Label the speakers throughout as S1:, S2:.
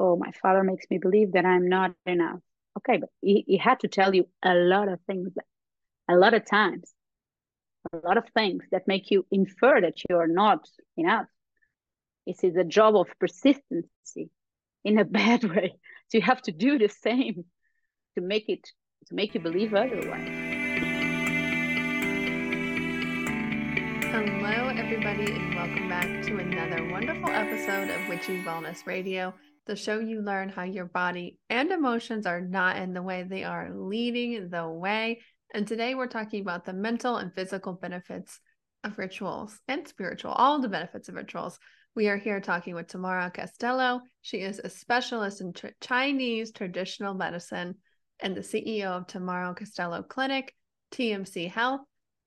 S1: oh, my father makes me believe that I'm not enough. Okay, but he, he had to tell you a lot of things, a lot of times, a lot of things that make you infer that you are not enough. It is a job of persistency in a bad way. So you have to do the same to make it to make you believe otherwise.
S2: Hello, everybody, and welcome back to another wonderful episode of Witchy Wellness Radio, the show you learn how your body and emotions are not in the way, they are leading the way. And today we're talking about the mental and physical benefits of rituals and spiritual, all the benefits of rituals. We are here talking with Tâmara Castelo. She is a specialist in tr- Chinese traditional medicine and the CEO of Tâmara Castelo Clinic, TMC Health,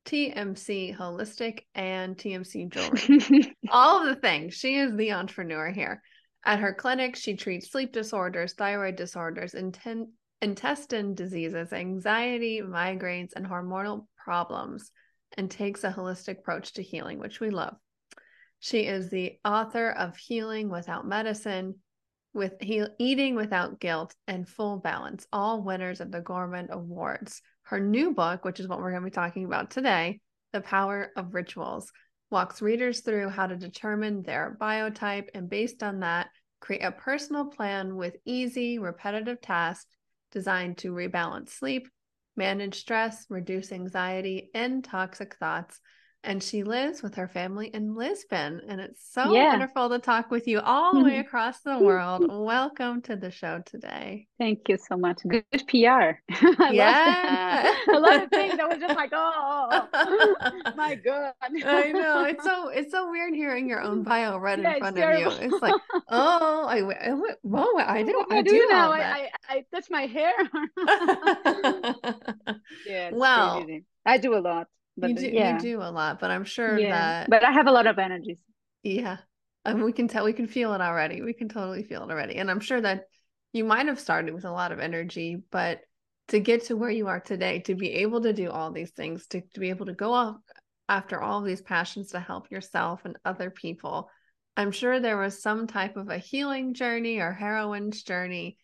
S2: TMC Holistic, and TMC Jewelry. All of the things. She is the entrepreneur here. At her clinic, she treats sleep disorders, thyroid disorders, inten- intestine diseases, anxiety, migraines, and hormonal problems, and takes a holistic approach to healing, which we love. She is the author of Healing Without Medicine, with he- Eating Without Guilt, and Full Balance, all winners of the Gourmand Awards. Her new book, which is what we're going to be talking about today, The Power of Rituals, walks readers through how to determine their biotype and, based on that, create a personal plan with easy, repetitive tasks designed to rebalance sleep, manage stress, reduce anxiety and toxic thoughts, and she lives with her family in Lisbon. And it's so yeah. wonderful to talk with you all the way across the world. Welcome to the show today.
S1: Thank you so much. Good PR. I yeah. a lot of things. I was just like, oh, oh, oh, oh. my God.
S2: I know. It's so it's so weird hearing your own bio right yeah, in front of you. It's like, oh, I, I whoa, I do I, I do, do now. I,
S1: I, I touch my hair. yeah. Well, crazy. I do a lot.
S2: But you do, yeah. you do a lot, but I'm sure yeah. that.
S1: But I have a lot of energies.
S2: Yeah, and we can tell, we can feel it already. We can totally feel it already, and I'm sure that you might have started with a lot of energy, but to get to where you are today, to be able to do all these things, to, to be able to go off after all these passions to help yourself and other people, I'm sure there was some type of a healing journey or heroine's journey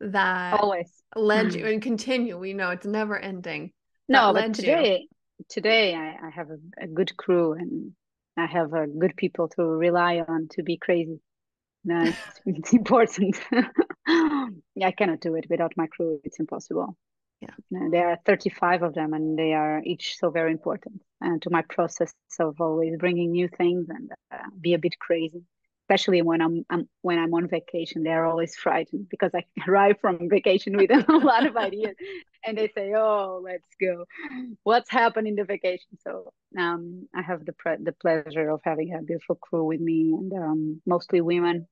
S2: that
S1: always
S2: led you mm-hmm. and continue. We know it's never ending.
S1: No, but today, today I, I have a, a, good crew and I have uh, good people to rely on to be crazy. No, it's, it's important. yeah, I cannot do it without my crew. It's impossible.
S2: Yeah,
S1: there are 35 of them, and they are each so very important uh, to my process of always bringing new things and uh, be a bit crazy especially when I'm, I'm, when I'm on vacation, they're always frightened because I arrive from vacation with a lot of ideas, and they say, "Oh, let's go. What's happened in the vacation?" So um, I have the pre- the pleasure of having a beautiful crew with me, and um, mostly women.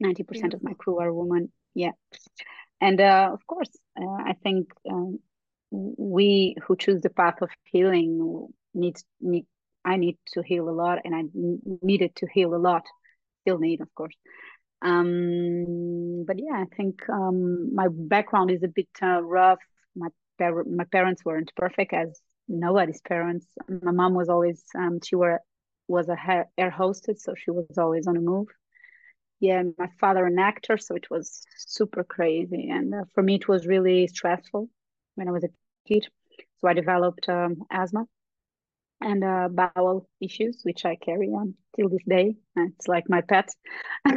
S1: Ninety percent of my crew are women. Yeah, and uh, of course, uh, I think um, we who choose the path of healing need need I need to heal a lot, and I needed to heal a lot still need, of course. Um, but yeah, I think um, my background is a bit uh, rough. My par- my parents weren't perfect, as nobody's parents. My mom was always um, she were was a air hostess, so she was always on the move. Yeah, my father an actor, so it was super crazy, and uh, for me it was really stressful when I was a kid. So I developed um, asthma and uh, bowel issues, which I carry on till this day. It's like my pet.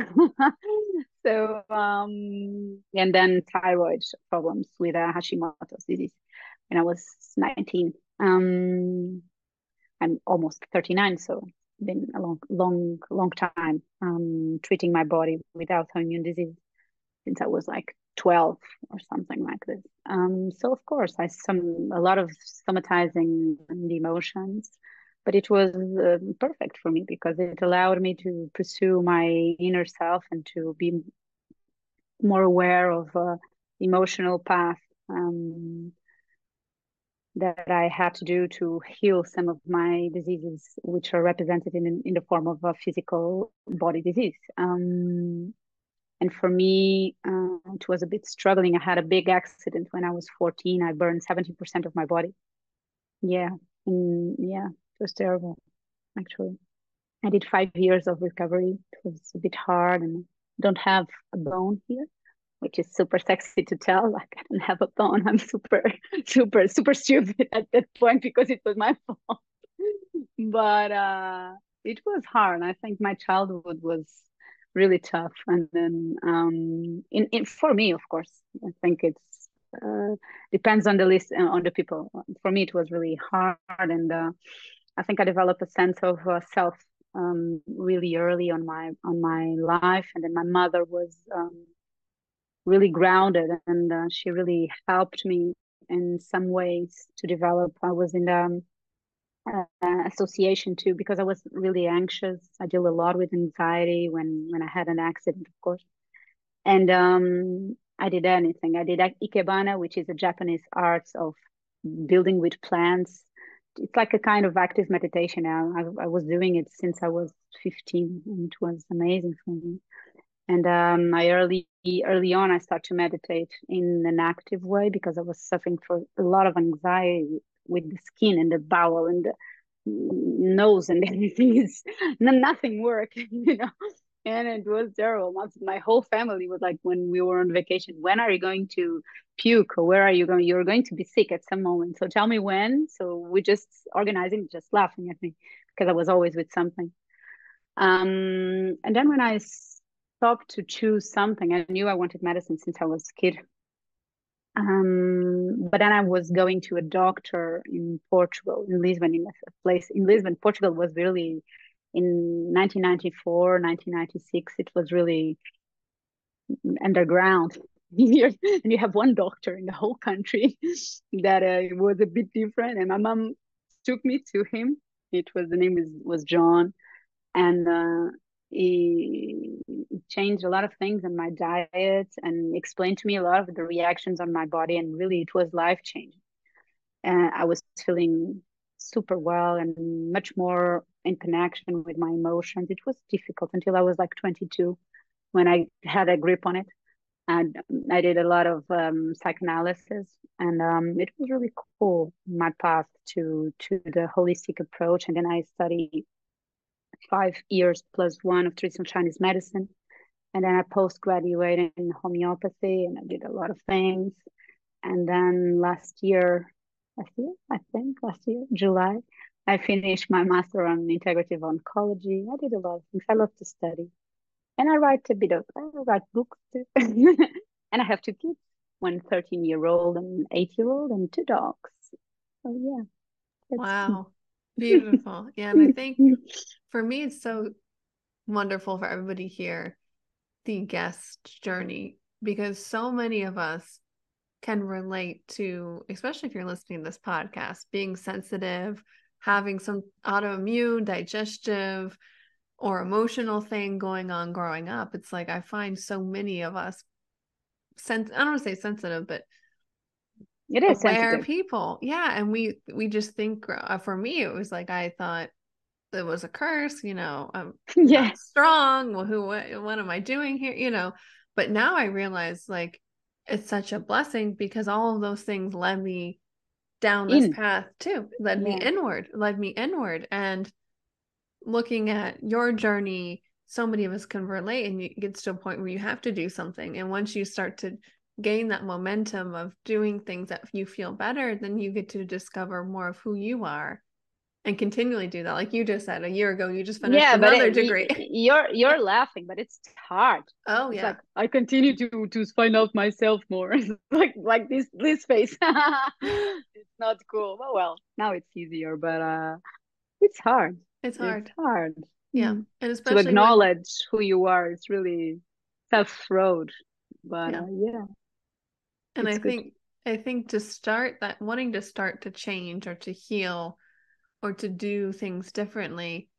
S1: so, um, and then thyroid problems with uh, Hashimoto's disease when I was 19. Um, I'm almost 39, so been a long, long, long time um, treating my body with autoimmune disease since I was like 12 or something like this. Um, so of course, I some a lot of somatizing the emotions, but it was uh, perfect for me because it allowed me to pursue my inner self and to be more aware of uh, emotional path um, that I had to do to heal some of my diseases, which are represented in in the form of a physical body disease. Um, and for me uh, it was a bit struggling i had a big accident when i was 14 i burned 70% of my body yeah and yeah it was terrible actually i did five years of recovery it was a bit hard and don't have a bone here which is super sexy to tell. Like I don't have a bone. I'm super, super, super stupid at that point because it was my fault. but uh, it was hard. I think my childhood was really tough. And then um, in, in for me, of course, I think it's uh, depends on the list uh, on the people. For me, it was really hard, and uh, I think I developed a sense of uh, self um, really early on my on my life. And then my mother was um, really grounded and uh, she really helped me in some ways to develop i was in the um, uh, association too because i was really anxious. I deal a lot with anxiety when when i had an accident of course. And um, i did anything. I did ikebana which is a japanese art of building with plants. It's like a kind of active meditation. Now I, I was doing it since i was 15 and it was amazing for me. And um, I early early on I started to meditate in an active way because I was suffering for a lot of anxiety with the skin and the bowel and the nose and everything. Is nothing worked you know? And it was terrible. My whole family was like when we were on vacation when are you going to puke or where are you going? You're going to be sick at some moment. So tell me when. So we just organizing just laughing at me because i was always with something. Um and then when i stopped to choose something. I knew I wanted medicine since I was a kid. Um, but then I was going to a doctor in Portugal, in Lisbon, in a place in Lisbon. Portugal was really in 1994, 1996. It was really underground. and you have one doctor in the whole country that uh, was a bit different. And my mom took me to him. It was the name was, was John, and uh, he changed a lot of things in my diet and explained to me a lot of the reactions on my body and really it was life changing and i was feeling super well and much more in connection with my emotions. It was difficult until i was like 22 when i had a grip on it. And i did a lot of um, psychoanalysis and um, it was really cool my path to to the holistic approach. And then i studied five years plus one of traditional Chinese medicine. And then I post graduated in homeopathy and I did a lot of things. And then last year, last year, I think last year, July, I finished my master on integrative oncology. I did a lot of things. I love to study. And I write a bit of, I write books too. and I have two kids, one 13 year old and eight year old and two dogs. So yeah.
S2: Wow. Beautiful. Yeah. And I think for me, it's so wonderful for everybody here, the guest journey, because so many of us can relate to, especially if you're listening to this podcast, being sensitive, having some autoimmune, digestive, or emotional thing going on growing up. It's like I find so many of us sense I don't want to say sensitive, but
S1: it is
S2: aware sensitive. people. Yeah. And we we just think uh, for me, it was like I thought it was a curse, you know, I'm yeah. strong. Well, who, what, what am I doing here? You know, but now I realize like it's such a blessing because all of those things led me down this In. path too, led yeah. me inward, led me inward. And looking at your journey, so many of us can relate and it gets to a point where you have to do something. And once you start to gain that momentum of doing things that you feel better, then you get to discover more of who you are and continually do that. Like you just said a year ago you just finished yeah, another it, degree.
S1: you're you're laughing but it's hard.
S2: Oh it's yeah. like,
S1: i continue to to find out myself more. Like like this this face. It's not cool. Oh well now it's easier but uh it's hard.
S2: It's hard
S1: it's hard.
S2: yeah mm. and especially
S1: to acknowledge when... who you are it's really tough road but yeah, uh, yeah.
S2: And i think i think to start that wanting to start to change or to heal or to do things differently,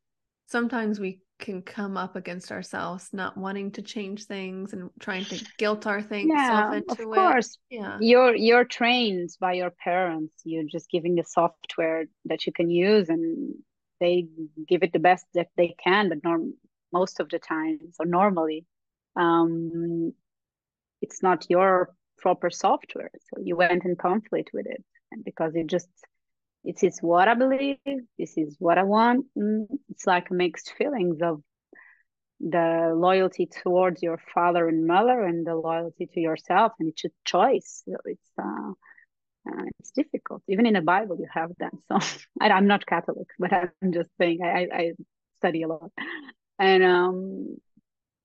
S2: sometimes we can come up against ourselves not wanting to change things and trying to guilt our things
S1: yeah, of course. Yeah. You're you're trained by your parents. You're just giving the software that you can use and they give it the best that they can, but norm most of the time. So normally um it's not your proper software. So you went in conflict with it. And because it just this is what I believe, this is what I want. Mm, it's like mixed feelings of the loyalty towards your father and mother and the loyalty to yourself. And it's a choice. So it's uh, uh, it's difficult. Even in the bible you have that. So I, am not catholic but i'm just saying i, I study a lot. And um,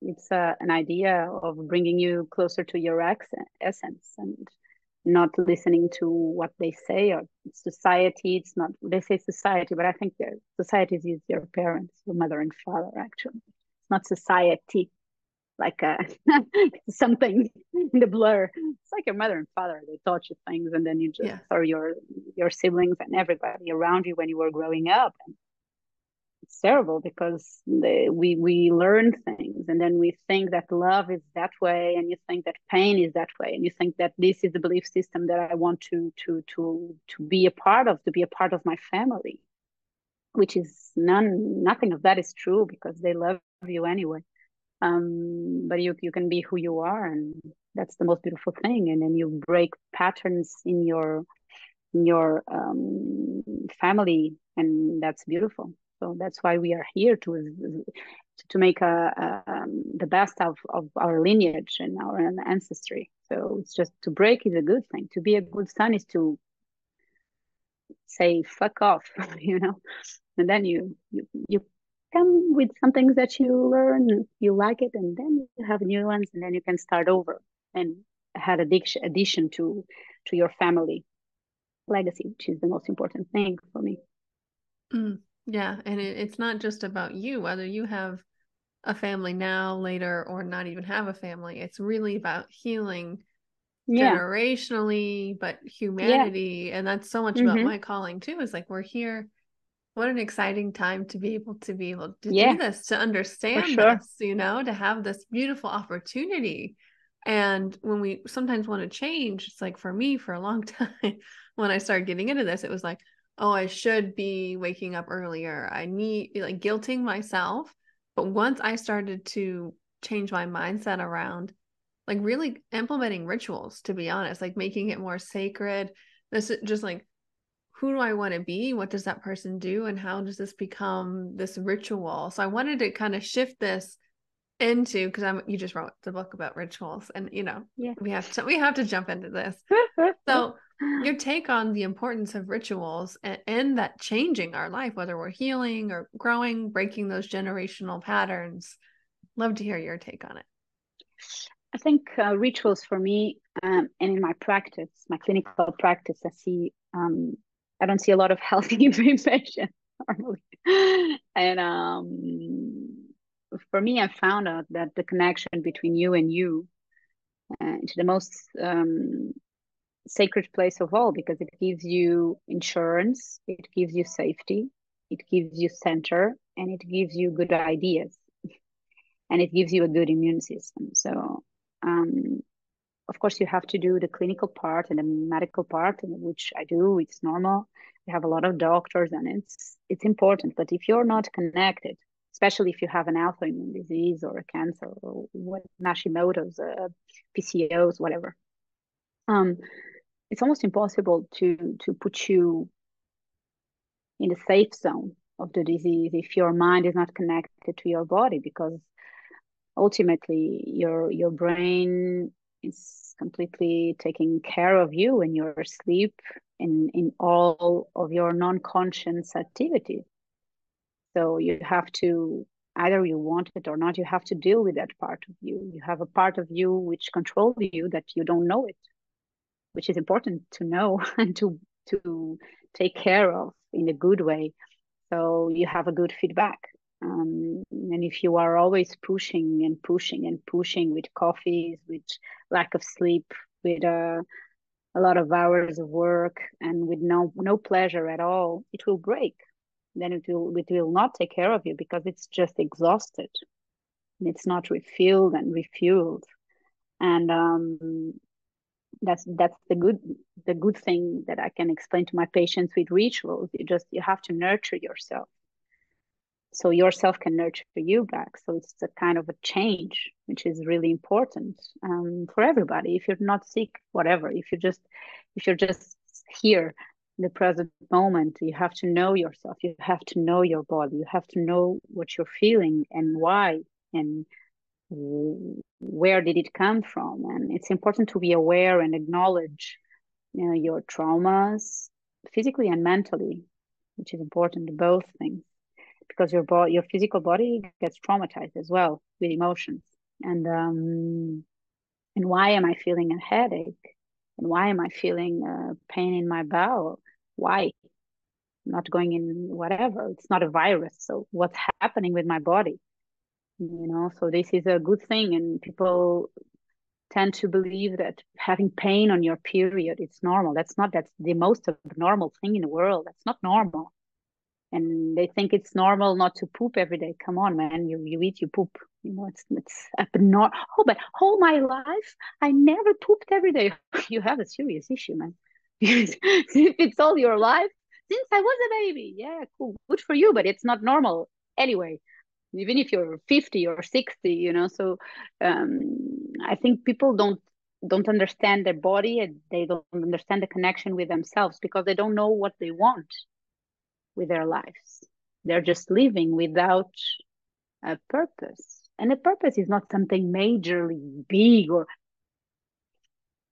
S1: it's uh, an idea of bringing you closer to your ex- essence and not listening to what they say or society it's not they say society but i think society is your parents your mother and father actually it's not society like uh, something in the blur it's like your mother and father they taught you things and then you just yeah. or your your siblings and everybody around you when you were growing up and it's terrible because they, we we learn things and then we think that love is that way and you think that pain is that way and you think that this is the belief system that I want to to to to be a part of to be a part of my family which is none nothing of that is true because they love you anyway. Um, but you you can be who you are and that's the most beautiful thing and then you break patterns in your in your um, family and that's beautiful so that's why we are here to to make a, a um, the best of, of our lineage and our ancestry. So it's just to break is a good thing. To be a good son is to say fuck off, you know, and then you you you come with some things that you learn, you like it, and then you have new ones, and then you can start over and had addiction addition to to your family legacy, which is the most important thing for me.
S2: Mm. Yeah, and it, it's not just about you, whether you have a family now, later, or not even have a family. It's really about healing yeah. generationally, but humanity. Yeah. And that's so much mm-hmm. about my calling too. Is like we're here. What an exciting time to be able to be able to yeah. do this, to understand sure. this, you know, to have this beautiful opportunity. And when we sometimes want to change, it's like for me, for a long time, when I started getting into this, it was like, oh, I should be waking up earlier. I need like guilting myself. But once I started to change my mindset around like really implementing rituals, to be honest, like making it more sacred, this is just like, who do I want to be? What does that person do? And how does this become this ritual? So I wanted to kind of shift this into because I'm you just wrote the book about rituals and you know yeah. we have to we have to jump into this. so your take on the importance of rituals and, and, that changing our life, whether we're healing or growing, breaking those generational patterns. Love to hear your take on it.
S1: I think uh, rituals for me, um, and in my practice, my clinical practice, I see, um, I don't see a lot of healthy information and um, for me, I found out that the connection between you and you, uh, the most um, sacred place of all because it gives you insurance, it gives you safety, it gives you center, and it gives you good ideas, and it gives you a good immune system. So, um, of course, you have to do the clinical part and the medical part, which I do. It's normal. We have a lot of doctors, and it's it's important. But if you're not connected, especially if you have an autoimmune disease or a cancer or what Hashimoto's, uh, PCOS, whatever. Um, it's almost impossible to to put you in the safe zone of the disease if your mind is not connected to your body because ultimately your your brain is completely taking care of you in your sleep in in all of your non-conscious activities so you have to either you want it or not you have to deal with that part of you. You have a part of you which controls you that you don't know it which is important to know and to to take care of in a good way. So you have a good feedback. Um, and if you are always pushing and pushing and pushing with coffees with lack of sleep with uh, a lot of hours of work and with no no pleasure at all it will break. Then it will it will not take care of you because it's just exhausted. It's not refilled and refueled. And um, that's that's the good the good thing that i can explain to my patients with rituals. You just you have to nurture yourself. So yourself can nurture you back. So it's a kind of a change which is really important um, for everybody. If you're not sick whatever. If you're just if you're just here in the present moment you have to know yourself. You have to know your body. You have to know what you're feeling and why and where did it come from? And it's important to be aware and acknowledge you know, your traumas physically and mentally which is important both things because your body your physical body gets traumatized as well with emotions. And um and why am i feeling a headache? And why am i feeling uh, pain in my bowel? Why? Not going in whatever. It's not a virus. So what's happening with my body you know so this is a good thing and people tend to believe that having pain on your period it's normal. That's not that's the most abnormal thing in the world. That's not normal. And they think it's normal not to poop every day. Come on man. You you eat you poop. You know it's it's abnormal oh but all my life i never pooped every day. You have a serious issue man. If it's all your life since i was a baby. Yeah cool. Good for you but it's not normal anyway even if you're 50 or 60 you know so um, i think people don't don't understand their body and they don't understand the connection with themselves because they don't know what they want with their lives. They're just living without a purpose. And a purpose is not something majorly big or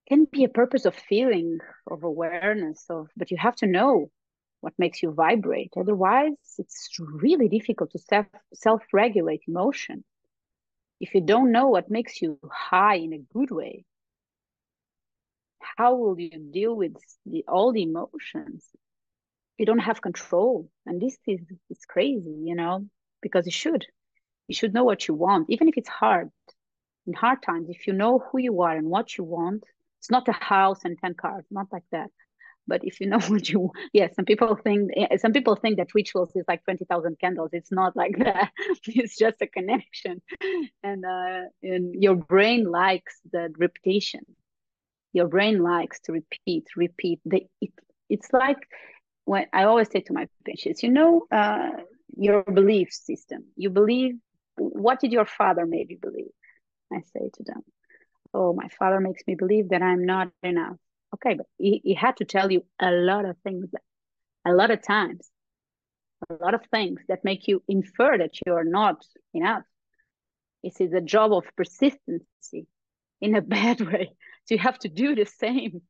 S1: can be a purpose of feeling of awareness of but you have to know what makes you vibrate. Otherwise, it's really difficult to self self regulate emotion. If you don't know what makes you high in a good way, how will you deal with the, all the emotions? You don't have control, and this is it's crazy, you know, because you should. You should know what you want, even if it's hard. In hard times, if you know who you are and what you want, it's not a house and ten cars, not like that but if you know what you yeah some people think some people think that rituals is like 20000 candles. It's not like that. It's just a connection. And uh and your brain likes the repetition. Your brain likes to repeat repeat. The it, it's like when i always say to my patients you know uh your belief system. You believe what did your father maybe believe? I say to them oh my father makes me believe that i'm not enough okay but he, he had to tell you a lot of things a lot of times a lot of things that make you infer that you're not enough. It is a job of persistency in a bad way. So you have to do the same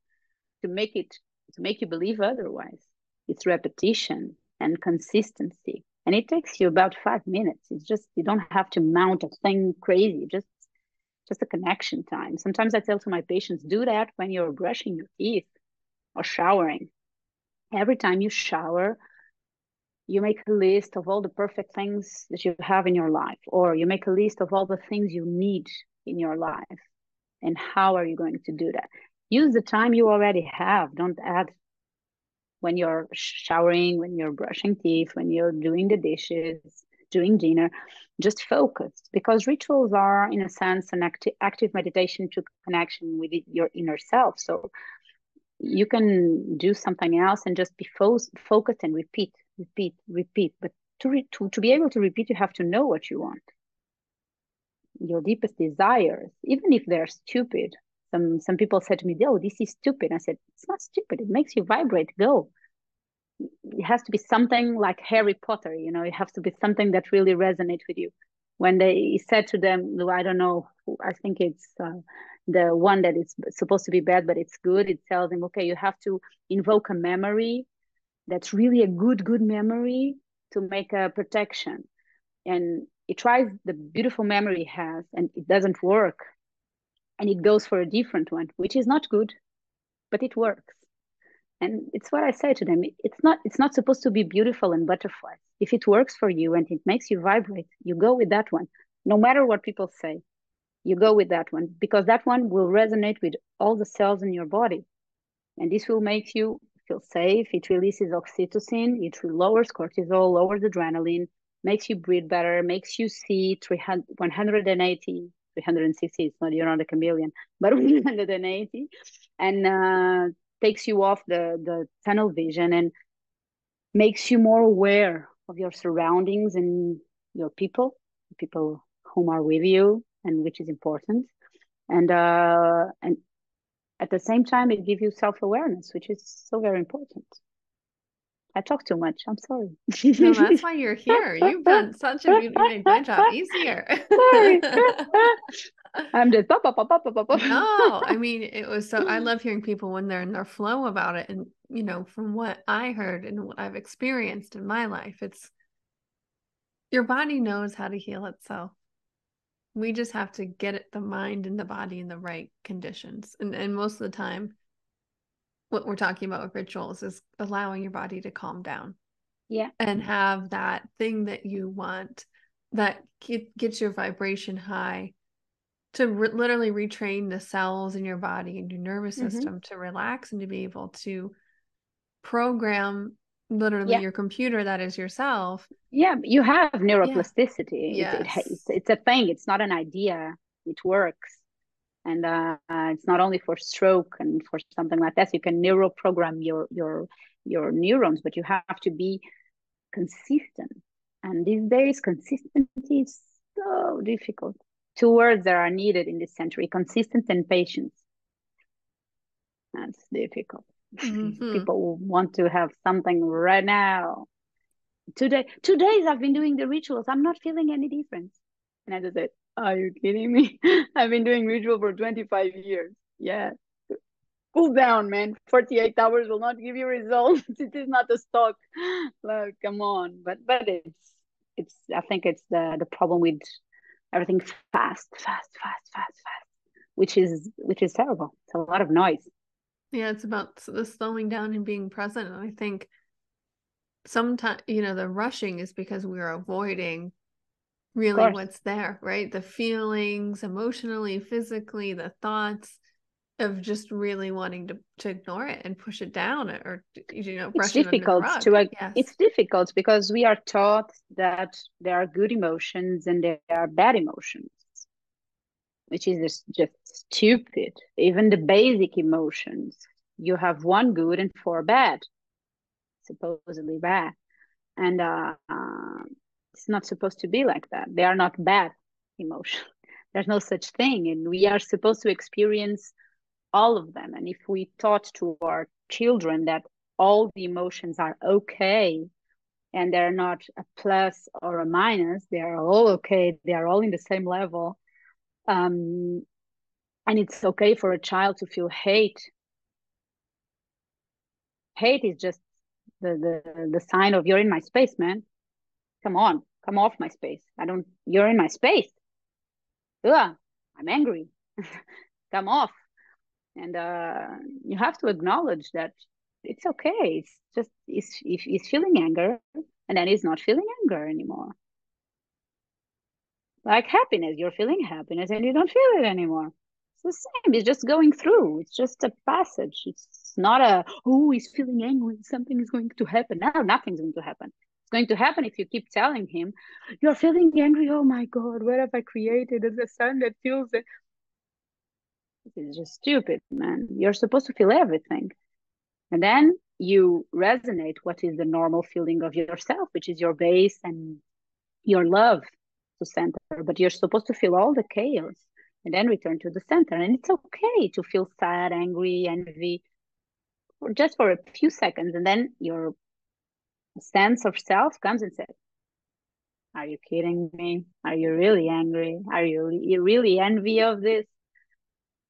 S1: to make it to make you believe otherwise. It's repetition and consistency. And it takes you about five minutes. It's just you don't have to mount a thing crazy. Just just a connection time. Sometimes I tell to my patients, do that when you're brushing your teeth or showering. Every time you shower, you make a list of all the perfect things that you have in your life, or you make a list of all the things you need in your life. And how are you going to do that? Use the time you already have. Don't add when you're showering, when you're brushing teeth, when you're doing the dishes, doing dinner just focused because rituals are in a sense an acti- active meditation to connection with your inner self. So you can do something else and just be fo- focused and repeat repeat repeat. But to, re- to to be able to repeat you have to know what you want. Your deepest desires even if they're stupid. Some some people said to me oh this is stupid. I said it's not stupid. It makes you vibrate. Go it has to be something like Harry Potter, you know, it has to be something that really resonates with you. When they said to them, I don't know, I think it's uh, the one that is supposed to be bad, but it's good. It tells them, okay, you have to invoke a memory that's really a good, good memory to make a protection. And it tries the beautiful memory it has, and it doesn't work. And it goes for a different one, which is not good, but it works and it's what i say to them it's not it's not supposed to be beautiful and butterflies. If it works for you and it makes you vibrate you go with that one. No matter what people say you go with that one because that one will resonate with all the cells in your body. And this will make you feel safe. It releases oxytocin. It lowers cortisol lowers adrenaline makes you breathe better makes you see 300 180 360 it's not you're not a chameleon but 180 and uh, takes you off the the tunnel vision and makes you more aware of your surroundings and your people people whom are with you and which is important and uh and at the same time it gives you self-awareness which is so very important I talk too much. I'm sorry.
S2: no, that's why you're here. You've done such a you made my job easier. sorry.
S1: I'm just pop, pop, pop, pop, pop, pop.
S2: no, I mean it was so I love hearing people when they're in their flow about it. And you know, from what I heard and what I've experienced in my life, it's your body knows how to heal itself. We just have to get it, the mind and the body in the right conditions. And and most of the time, what we're talking about with rituals is allowing your body to calm down.
S1: Yeah.
S2: And have that thing that you want that get, gets your vibration high to re- literally retrain the cells in your body and your nervous mm-hmm. system to relax and to be able to program literally yeah. your computer that is yourself
S1: yeah you have neuroplasticity yeah. yes. It's, it's, it's a thing it's not an idea it works and uh, uh, it's not only for stroke and for something like that you can neuroprogram your your your neurons but you have to be consistent and these days consistency is so difficult two words that are needed in this century consistency and patience that's difficult. Mm-hmm. people want to have something right now. Today two days i've been doing the rituals. I'm not feeling any difference. And i just said are you kidding me? I've been doing ritual for 25 years. Yeah. Cool down man. 48 hours will not give you results. It is not a stock. Like come on. But but it's it's i think it's the the problem with everything fast, fast, fast, fast, fast, which is which is terrible. It's a lot of noise.
S2: Yeah, it's about the slowing down and being present. And I think sometimes you know the rushing is because we're avoiding really what's there, right? The feelings, emotionally, physically, the thoughts of just really wanting to, to ignore it and push it down or you know
S1: it's difficult it to yes. it's difficult because we are taught that there are good emotions and there are bad emotions which is just, just stupid. Even the basic emotions you have one good and four bad supposedly bad. And uh, uh, it's not supposed to be like that. They are not bad emotions. There's no such thing and we are supposed to experience all of them. And if we taught to our children that all the emotions are okay and they're not a plus or a minus, they are all okay, they are all in the same level. Um, and it's okay for a child to feel hate. Hate is just the, the, the sign of you're in my space, man. Come on, come off my space. I don't, you're in my space. Ugh, I'm angry. come off and uh, you have to acknowledge that it's okay. It's just if he's feeling anger and then he's not feeling anger anymore. Like happiness you're feeling happiness and you don't feel it anymore. It's the same it's just going through. It's just a passage. It's not a oh he's feeling angry. Something is going to happen. No nothing's going to happen. It's going to happen if you keep telling him you're feeling angry. Oh my god what have i created as a son that feels it it's just stupid, man. You're supposed to feel everything. And then you resonate what is the normal feeling of yourself, which is your base and your love to center. But you're supposed to feel all the chaos and then return to the center. And it's okay to feel sad, angry, envy, for just for a few seconds. And then your sense of self comes and says, Are you kidding me? Are you really angry? Are you, you really envy of this?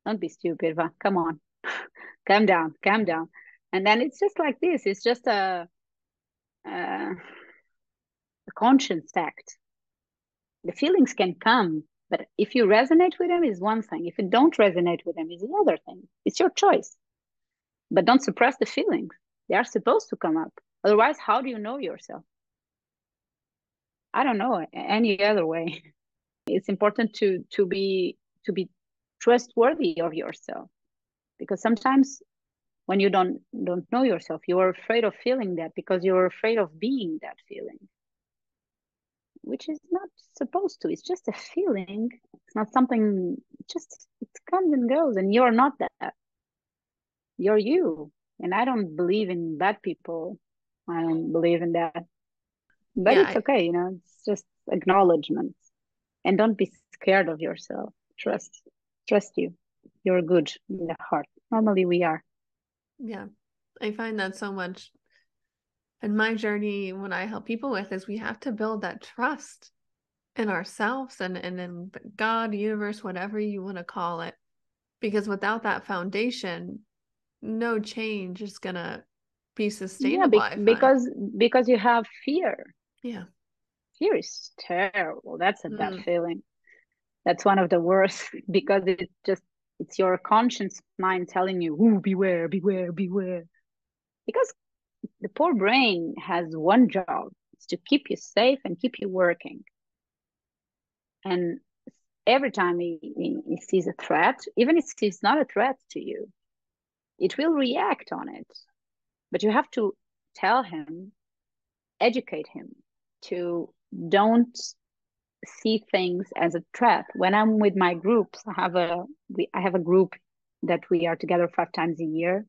S1: Don't be stupid. Come on. calm down, calm down. And then it's just like this. It's just a, a, a conscience act. The feelings can come, but if you resonate with them is one thing. If you don't resonate with them is the other thing. It's your choice. But don't suppress the feelings. They are supposed to come up. Otherwise, how do you know yourself? I don't know any other way. It's important to to be to be trustworthy of yourself. Because sometimes when you don't don't know yourself you are afraid of feeling that because you're afraid of being that feeling. Which is not supposed to it's just a feeling. It's not something just it comes and goes and you're not that. You're you. And i don't believe in bad people. I don't believe in that. But yeah, it's okay you know it's just acknowledgement. And don't be scared of yourself. Trust trust you. You're good in the heart. Normally we are.
S2: Yeah. I find that so much and my journey when I help people with is we have to build that trust in ourselves and, and in God, universe, whatever you want to call it. Because without that foundation, no change is gonna be sustainable.
S1: Yeah, be- because because you have fear.
S2: Yeah.
S1: Fear is terrible. That's a mm. bad feeling. That's one of the worst because it just it's your conscience mind telling you, "Ooh, beware, beware, beware." Because the poor brain has one job: it's to keep you safe and keep you working. And every time he, he, he sees a threat, even if it's not a threat to you, it will react on it. But you have to tell him, educate him to don't see things as a threat. When I'm with my groups, I have a we I have a group that we are together five times a year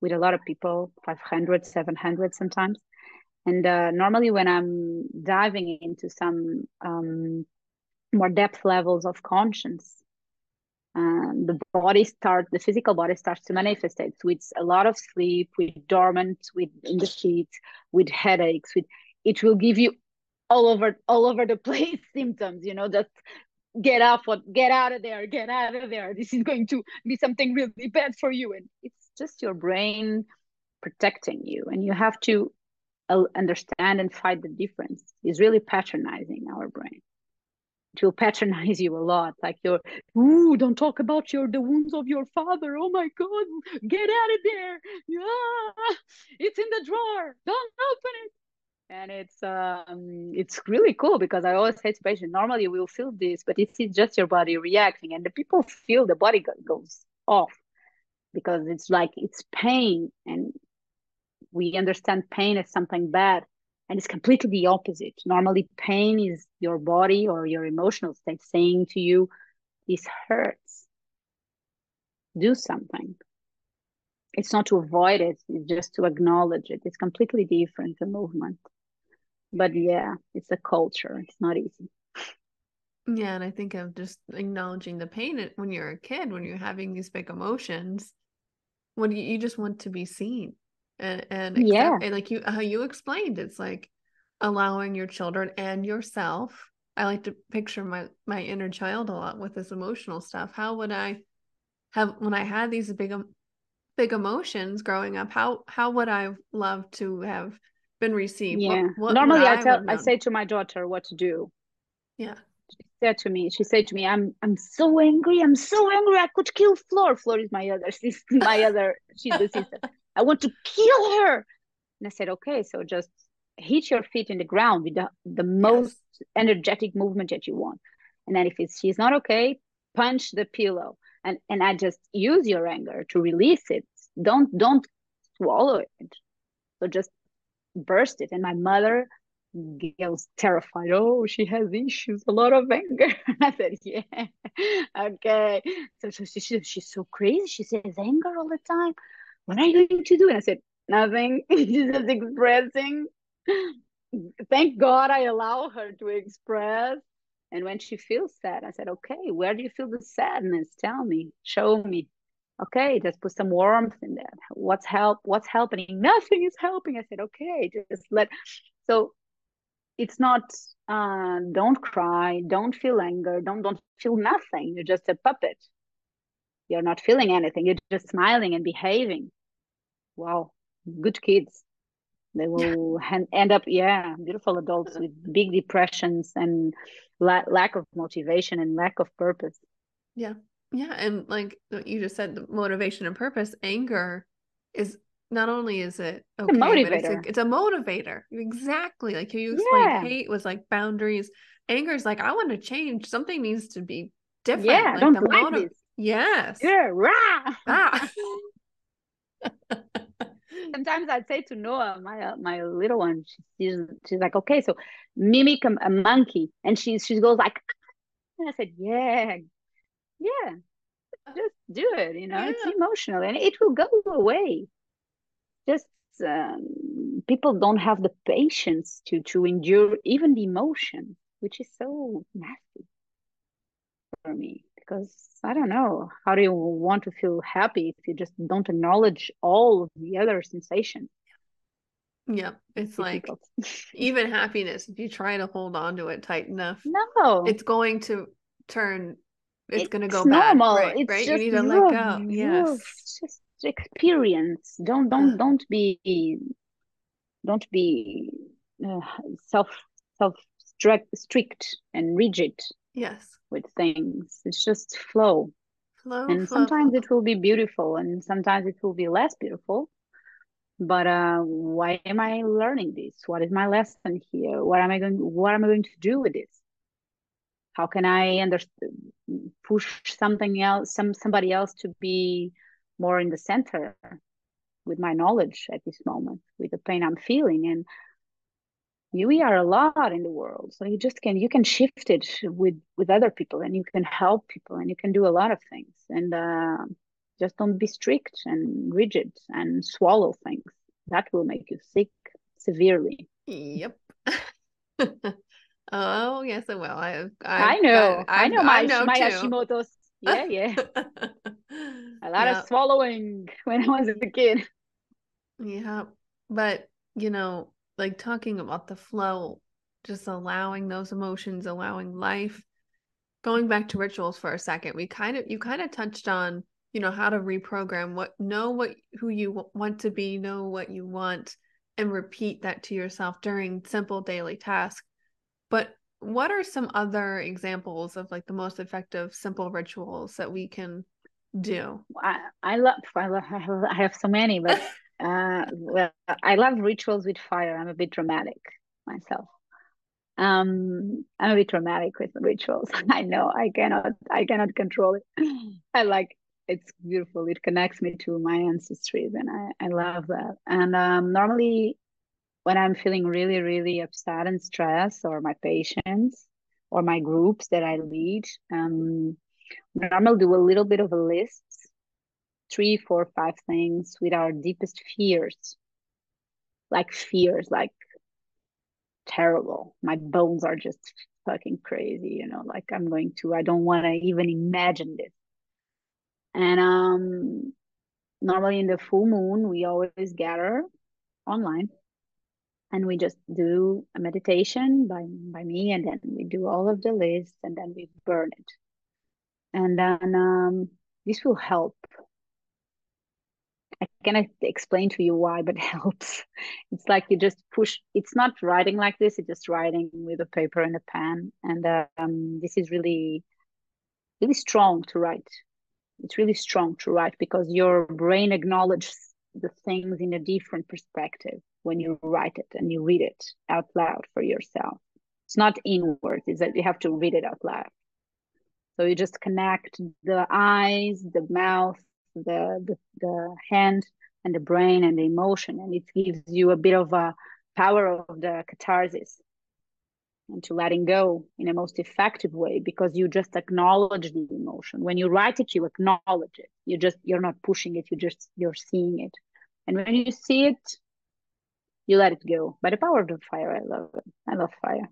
S1: with a lot of people, 500, 700 sometimes. And uh, normally when I'm diving into some um, more depth levels of conscience, um, the body starts, the physical body starts to manifest it with a lot of sleep, with dormant, with in the sheets, with headaches, with it will give you all over all over the place symptoms you know just get up or get out of there get out of there. This is going to be something really bad for you. And it's just your brain protecting you. And you have to uh, understand and fight the difference. Is really patronizing our brain. It will patronize you a lot. Like you're ooh don't talk about your the wounds of your father. Oh my god get out of there. Yeah it's in the drawer. Don't open it and it's um it's really cool because i always say to patients normally we'll feel this but it's just your body reacting and the people feel the body goes off because it's like it's pain and we understand pain as something bad and it's completely the opposite. Normally pain is your body or your emotional state saying to you this hurts. Do something. It's not to avoid it it's just to acknowledge it. It's completely different the movement but yeah it's a culture. It's not easy.
S2: Yeah and i think of just acknowledging the pain when you're a kid when you're having these big emotions when you, you just want to be seen and and accept, yeah. and like you how you explained it's like allowing your children and yourself i like to picture my my inner child a lot with this emotional stuff. How would i have when i had these big big emotions growing up how how would i love to have been received.
S1: Yeah. What, what Normally, I, I tell, I say to my daughter what to do.
S2: Yeah.
S1: She said to me, she said to me, "I'm, I'm so angry. I'm so angry. I could kill Flor. Flor is my other sister. My other, she's the sister. I want to kill her." And I said, "Okay, so just hit your feet in the ground with the, the most yes. energetic movement that you want. And then if it's she's not okay, punch the pillow. And and I just use your anger to release it. Don't don't swallow it. So just burst it. And my mother was terrified. Oh, she has issues, a lot of anger. I said, yeah, okay. So, so she, she, she's so crazy. She says anger all the time. What are you going to do? And I said, nothing. she's just expressing. Thank God I allow her to express. And when she feels sad, I said, okay, where do you feel the sadness? Tell me, show me okay just put some warmth in there. What's help what's helping? Nothing is helping. I said okay just let so it's not uh, don't cry don't feel anger don't don't feel nothing. You're just a puppet. You're not feeling anything. You're just smiling and behaving. Wow good kids. They will end up yeah beautiful adults with big depressions and la- lack of motivation and lack of purpose.
S2: Yeah yeah, and like you just said, the motivation and purpose, anger is not only is it okay, but it's a, it's a motivator. Exactly. Like you explained, yeah. hate was like boundaries. Anger is like, I want to change. Something needs to be different.
S1: Yeah,
S2: like
S1: don't the like motiv-.
S2: Yes.
S1: Yeah, rah. Ah. Sometimes I'd say to Noah, my uh, my little one, she's she's like, okay, so mimic a, a monkey, and she she goes like, and I said, yeah, yeah just do it you know yeah. it's emotional and it will go away just um, people don't have the patience to to endure even the emotion which is so nasty for me because i don't know how do you want to feel happy if you just don't acknowledge all of the other sensations
S2: Yeah, it's difficult. like even happiness. If you try to hold on to it tight enough,
S1: no,
S2: it's going to turn. It's, it's going to go normal. bad. Right,
S1: it's
S2: right?
S1: Just
S2: you need to
S1: let
S2: go. Yes,
S1: just experience. Don't don't don't be don't be uh, self self strict and rigid.
S2: Yes,
S1: with things. It's just flow.
S2: Flow,
S1: and
S2: flow,
S1: sometimes
S2: flow.
S1: it will be beautiful, and sometimes it will be less beautiful but uh, why am I learning this? What is my lesson here? What am I going? What am I going to do with this? How can I understand, push something else, some somebody else to be more in the center with my knowledge at this moment, with the pain I'm feeling, and we are a lot in the world, so you just can you can shift it with with other people, and you can help people, and you can do a lot of things, and. Uh, just don't be strict and rigid and swallow things. That will make you sick severely.
S2: Yep. oh yes, it will. I
S1: I, I know. I, I know my I know my. Hashimoto's. Yeah, yeah. a lot of swallowing when I was a kid.
S2: Yeah, but you know, like talking about the flow, just allowing those emotions, allowing life. Going back to rituals for a second, we kind of you kind of touched on you know how to reprogram what know what who you want to be know what you want and repeat that to yourself during simple daily tasks but what are some other examples of like the most effective simple rituals that we can do?
S1: I, I love i love i have so many but uh well i love rituals with fire. I'm a bit dramatic myself. Um i'm a bit dramatic with rituals. I know i cannot i cannot control it. I like it's beautiful. It connects me to my ancestries, and I, I love that. And um, normally, when I'm feeling really, really upset and stressed, or my patients, or my groups that I lead, um, normally do a little bit of a list, three, four, five things with our deepest fears, like fears, like terrible. My bones are just fucking crazy, you know, like I'm going to, I don't want to even imagine this and um, normally in the full moon, we always gather online and we just do a meditation by, by me and then we do all of the lists and then we burn it. And then um, this will help. I cannot explain to you why, but it helps. It's like you just push, it's not writing like this, it's just writing with a paper and a pen. And um, this is really, really strong to write it's really strong to write because your brain acknowledges the things in a different perspective when you write it and you read it out loud for yourself. It's not inward, it's that you have to read it out loud. So you just connect the eyes, the mouth, the, the, the hand, and the brain and the emotion, and it gives you a bit of a power of the catharsis and to letting go in a most effective way because you just acknowledge the emotion when you write it you acknowledge it you just you're not pushing it you just you're seeing it and when you see it you let it go by the power of the fire i love it i love fire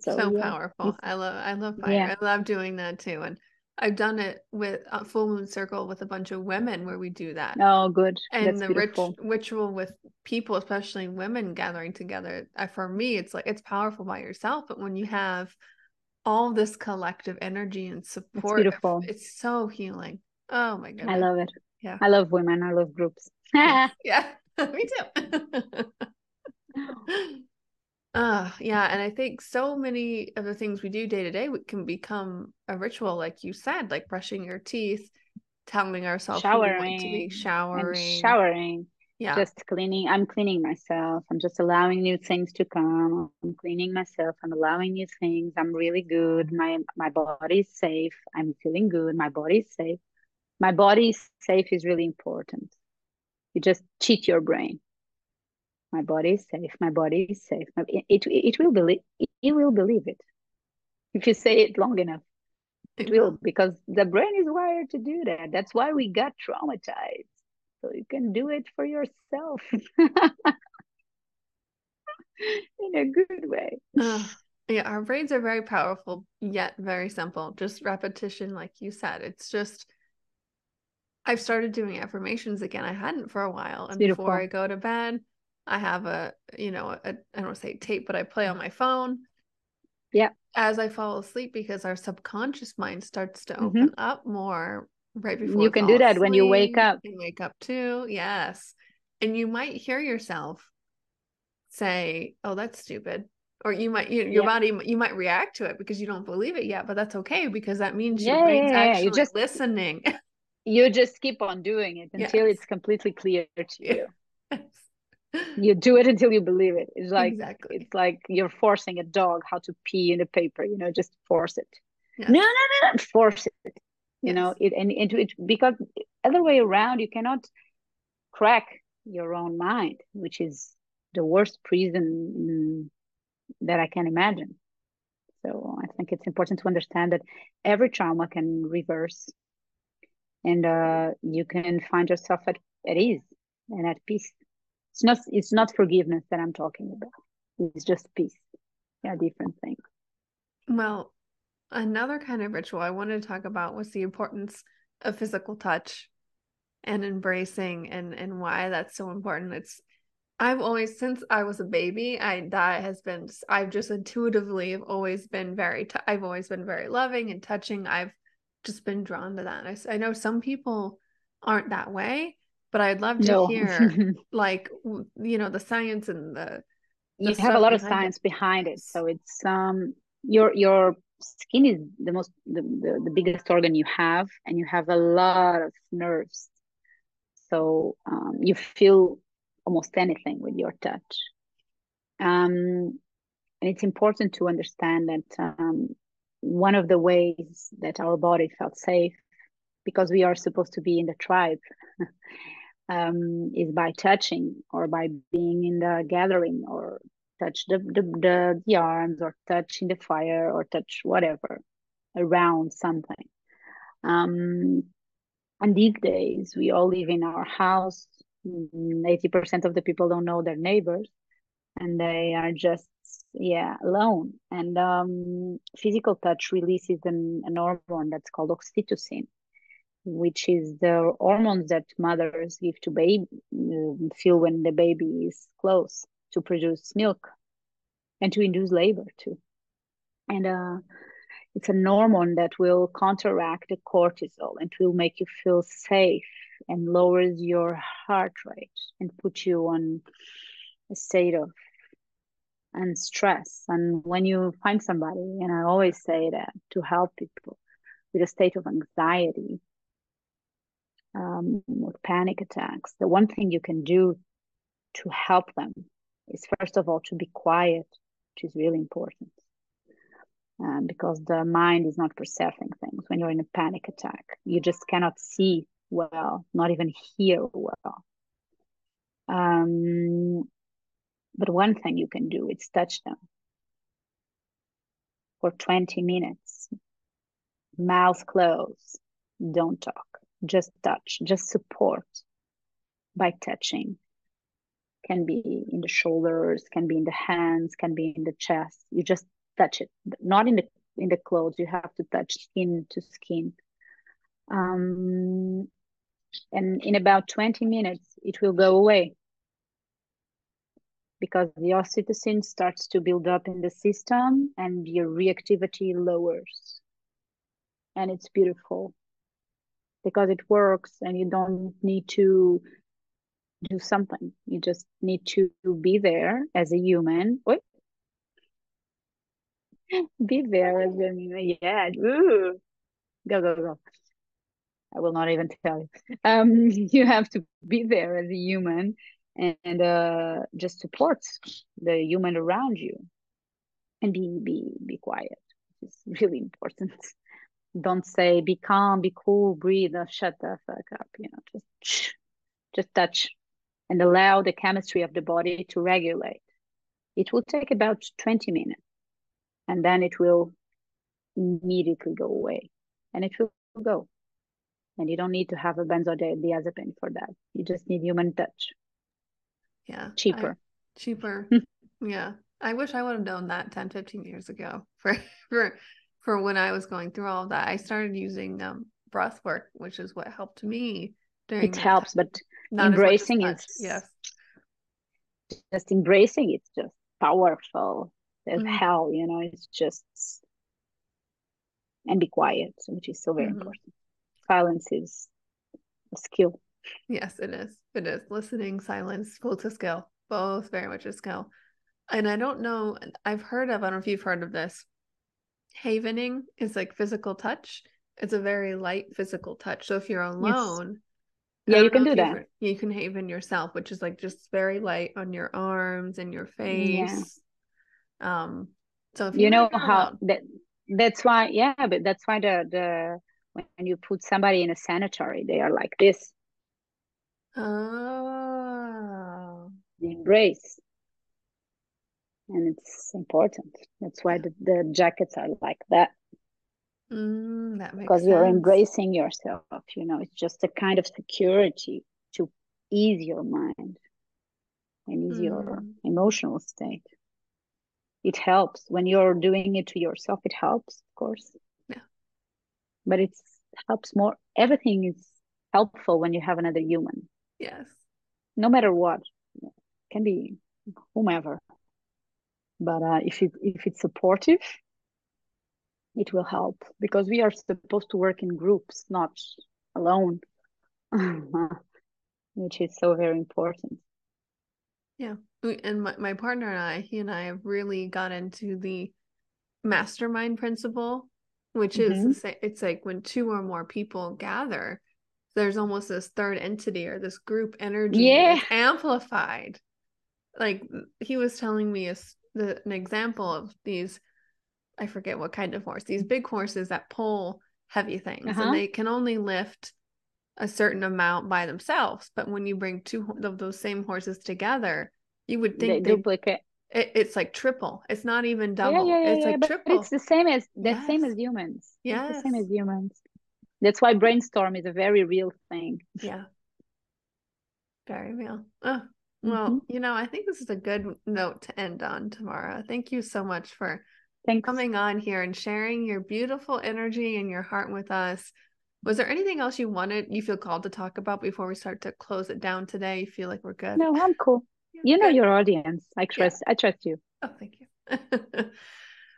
S2: so, so yeah. powerful i love i love fire yeah. i love doing that too and I've done it with a full moon circle with a bunch of women where we do that.
S1: Oh, good.
S2: And That's the rich, ritual with people, especially women gathering together. For me, it's like it's powerful by yourself, but when you have all this collective energy and support,
S1: it's beautiful.
S2: It's so healing. Oh my goodness.
S1: I love it. Yeah. I love women. I love groups.
S2: yeah. me too. Uh, yeah. And I think so many of the things we do day to day can become a ritual, like you said, like brushing your teeth, telling ourselves showering, to be showering.
S1: showering. Yeah. Just cleaning. I'm cleaning myself. I'm just allowing new things to come. I'm cleaning myself. I'm allowing new things. I'm really good. My my body is safe. I'm feeling good. My body is safe. My body is safe is really important. You just cheat your brain. My body is safe. My body is safe. It, it, it will believe it will believe it. If you say it long enough it will because the brain is wired to do that. That's why we got traumatized. So you can do it for yourself in a good way.
S2: Yeah our brains are very powerful yet very simple. Just repetition like you said. It's just I've started doing affirmations again. I hadn't for a while. And before I go to bed, I have a, you know, a, I don't want to say tape, but I play on my phone.
S1: Yeah.
S2: As I fall asleep because our subconscious mind starts to open mm-hmm. up more right before
S1: you can do that asleep. when you wake up.
S2: You wake up too. Yes. And you might hear yourself say, "Oh, that's stupid." Or you might you, your yeah. body you might react to it because you don't believe it yet, but that's okay because that means your yeah, brain's yeah, actually just listening.
S1: You just keep on doing it until yes. it's completely clear to you. Yes. You do it until you believe it. It's like exactly. it's like you're forcing a dog how to pee in the paper, you know, just force it. Yes. No, no, no, force it. You know, it and into it because other way around, you cannot crack your own mind, which is the worst prison that I can imagine. So I think it's important to understand that every trauma can reverse and uh, you can find yourself at, at ease and at peace. It's not it's not forgiveness that I'm talking about. It's just peace. Yeah, different things.
S2: Well, another kind of ritual I wanted to talk about was the importance of physical touch and embracing and and why that's so important. It's I've always since I was a baby, I that has been I've just intuitively have always been very I've always been very loving and touching. I've just been drawn to that. I, I know some people aren't that way, but I'd love to no. hear like you know the science and the,
S1: the you have a lot of science it. behind it. So it's um your your skin is the most the, the, the biggest organ you have and you have a lot of nerves so um, you feel almost anything with your touch. Um, and it's important to understand that um, one of the ways that our body felt safe, because we are supposed to be in the tribe, um, is by touching or by being in the gathering or touch the, the, the, the arms or touching the fire or touch whatever around something. Um, and these days, we all live in our house 80% of the people don't know their neighbors and they are just yeah alone. And um, physical touch releases an, an hormone that's called oxytocin which is the hormones that mothers give to baby um, feel when the baby is close to produce milk and to induce labor too. And uh, it's a hormone that will counteract the cortisol and will make you feel safe and lowers your heart rate and put you on a state of and stress. And when you find somebody, and I always say that to help people with a state of anxiety, um, with panic attacks, the one thing you can do to help them is first of all to be quiet, which is really important. Um, because the mind is not perceiving things when you're in a panic attack. You just cannot see well, not even hear well. Um, but one thing you can do is touch them for 20 minutes. Mouth closed. Don't talk. Just touch. Just support by touching. Can be in the shoulders, can be in the hands, can be in the chest. You just touch it. Not in the in the clothes. You have to touch skin to skin. Um, and in about 20 minutes it will go away because the oxytocin starts to build up in the system and your reactivity lowers. And it's beautiful because it works and you don't need to do something. You just need to be there as a human. Be there as a human. Yeah. Ooh. go go go. I will not even tell you. Um, you have to be there as a human and uh, just support the human around you and be be be quiet. It's really important. Don't say be calm, be cool, breathe, or shut the fuck up. You know, just just touch and allow the chemistry of the body to regulate. It will take about 20 minutes and then it will immediately go away and it will go and you don't need to have a benzodiazepine for that you just need human touch
S2: yeah
S1: cheaper
S2: I, cheaper. Yeah. I wish i would have known that 10 15 years ago for for for when i was going through all of that. I started using um breath work which is what helped me
S1: during it helps time. but Not embracing it
S2: yes.
S1: Just embracing it's just powerful as
S2: Mhm.
S1: hell you know it's just and be quiet which is so very
S2: Mhm.
S1: important. Silence is a skill
S2: Yes, it is. It is. Listening, silence, both a skill, both very much a skill. And I don't know, I've heard of, I don't know if you've heard of this. Havening is like physical touch. It's a very light physical touch. So if you're alone, I
S1: yeah you can do that
S2: heard- You can haven yourself, which is like just very light on your arms and your face. Um, so if
S1: you know
S2: you're
S1: how
S2: alone-
S1: that that's why yeah but that's why the the when you put somebody in a sanitary they are like this
S2: Oh,
S1: the embrace. And it's important. That's why the, the jackets are like that.
S2: Mm, that
S1: because you're embracing yourself you know it's just a kind of security to ease your mind and ease your
S2: Mm.
S1: emotional state. It helps. When you're doing it to yourself it helps of course.
S2: Yeah.
S1: but it helps more. Everything is helpful when you have another human
S2: Yes.
S1: no matter what can be whomever but uh, if it if it's supportive it will help because we are supposed to work in groups not alone which is so very important
S2: Yeah. And my, my partner and I, he and I have really got into the mastermind principle, which is the sa- it's like when two or more people gather, there's almost this third entity or this group energy
S1: Yeah.
S2: amplified. Like he was telling me a, the, an example of these, I forget what kind of horse, these big horses that pull heavy things
S1: Uh-huh.
S2: and they can only lift a certain amount by themselves. But when you bring two of those same horses together, you would think they,
S1: duplicate
S2: it, it's like triple. It's not even double.
S1: yeah yeah,
S2: it's
S1: yeah
S2: like
S1: but
S2: triple.
S1: it's the same as the same as humans yeah the same as humans that's why brainstorm is a very real thing
S2: Yeah. Very real. Oh, well,
S1: Mhm.
S2: you know, I think this is a good note to end on Tâmara Thank you so much for
S1: thanks
S2: coming on here and sharing your beautiful energy and your heart with us. Was there anything else you wanted, you feel called to talk about before we start to close it down today? You feel like we're good?
S1: no i'm cool
S2: Yeah,
S1: you know
S2: good.
S1: your audience i trust i trust you
S2: Oh, thank you.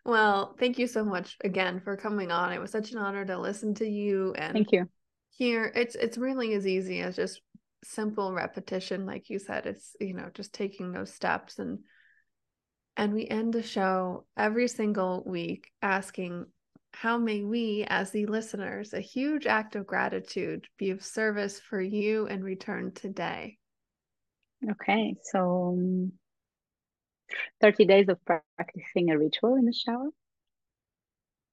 S2: well, thank you so much again for coming on. It was such an honor to listen to you and
S1: thank you.
S2: here it's it's really as easy as just simple repetition like you said. It's you know just taking those steps and and we end the show every single week asking how may we as the listeners a huge act of gratitude be of service for you in return today?
S1: Okay so 30 days of practicing a ritual in the shower?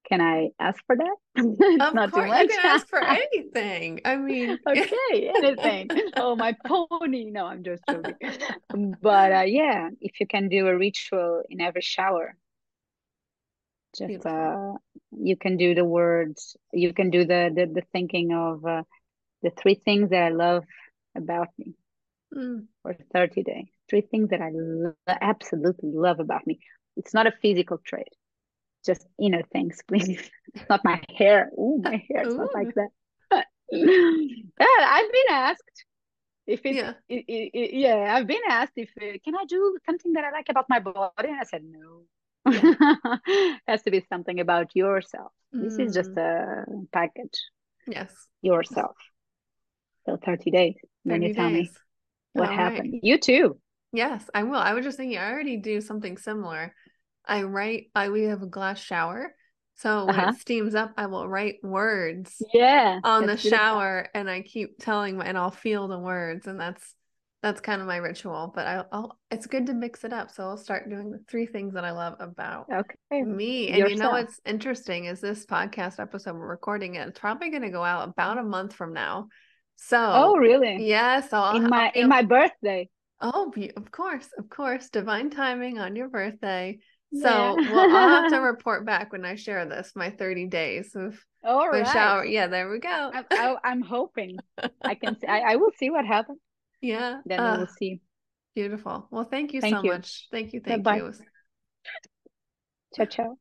S1: Can i ask for that? It's
S2: of
S1: not too
S2: course
S1: much
S2: you can ask for anything. I mean
S1: okay anything. Oh my pony. No i'm just joking. But uh, yeah if you can do a ritual in every shower just uh you can do the words you can do the the, the thinking of uh, the three things that i love about me
S2: Mm,
S1: for 30 days three things that i lo- absolutely love about me. It's not a physical trait just inner things please. Not my hair. Oh my hair it's not like that. Yeah, i've been asked if it's
S2: yeah.
S1: it, it, it- yeah i've been asked if uh, can i do something that i like about my body? And i said no. Has to be something about yourself. This is just
S2: Mm,
S1: a package.
S2: Yes.
S1: Yourself. So 30 days then
S2: 30
S1: you tell me what
S2: All
S1: happened.
S2: Right.
S1: you too
S2: Yes, I will. I was just thinking I already do something similar. I write I we have a glass shower. So when
S1: Uh-huh.
S2: it steams up, I will write words
S1: yeah
S2: on the
S1: that's beautiful.
S2: shower and I keep telling my and I'll feel the words and that's that's kind of my ritual. But I, I'll it's good to mix it up. So I'll start doing the three things that I love about
S1: okay
S2: me. And you know what's interesting is this podcast episode we're recording it. It's probably going to go out about a month from now. So
S1: oh really
S2: yes, so I'll,
S1: in
S2: I'll
S1: my in
S2: able-
S1: my birthday
S2: Oh, of course, of course. Divine timing on your birthday.
S1: Yeah.
S2: So, well, I'll have to report back when I share this, my 30 days of
S1: all
S2: the
S1: right
S2: shower. Yeah, there we go.
S1: I, i'm hoping i can see, I, I will see what happens
S2: Yeah.
S1: then we
S2: uh,
S1: will see
S2: beautiful. Well, thank you
S1: Thank
S2: so
S1: you.
S2: much. Thank you. Thank
S1: Bye-bye.
S2: you.
S1: ciao ciao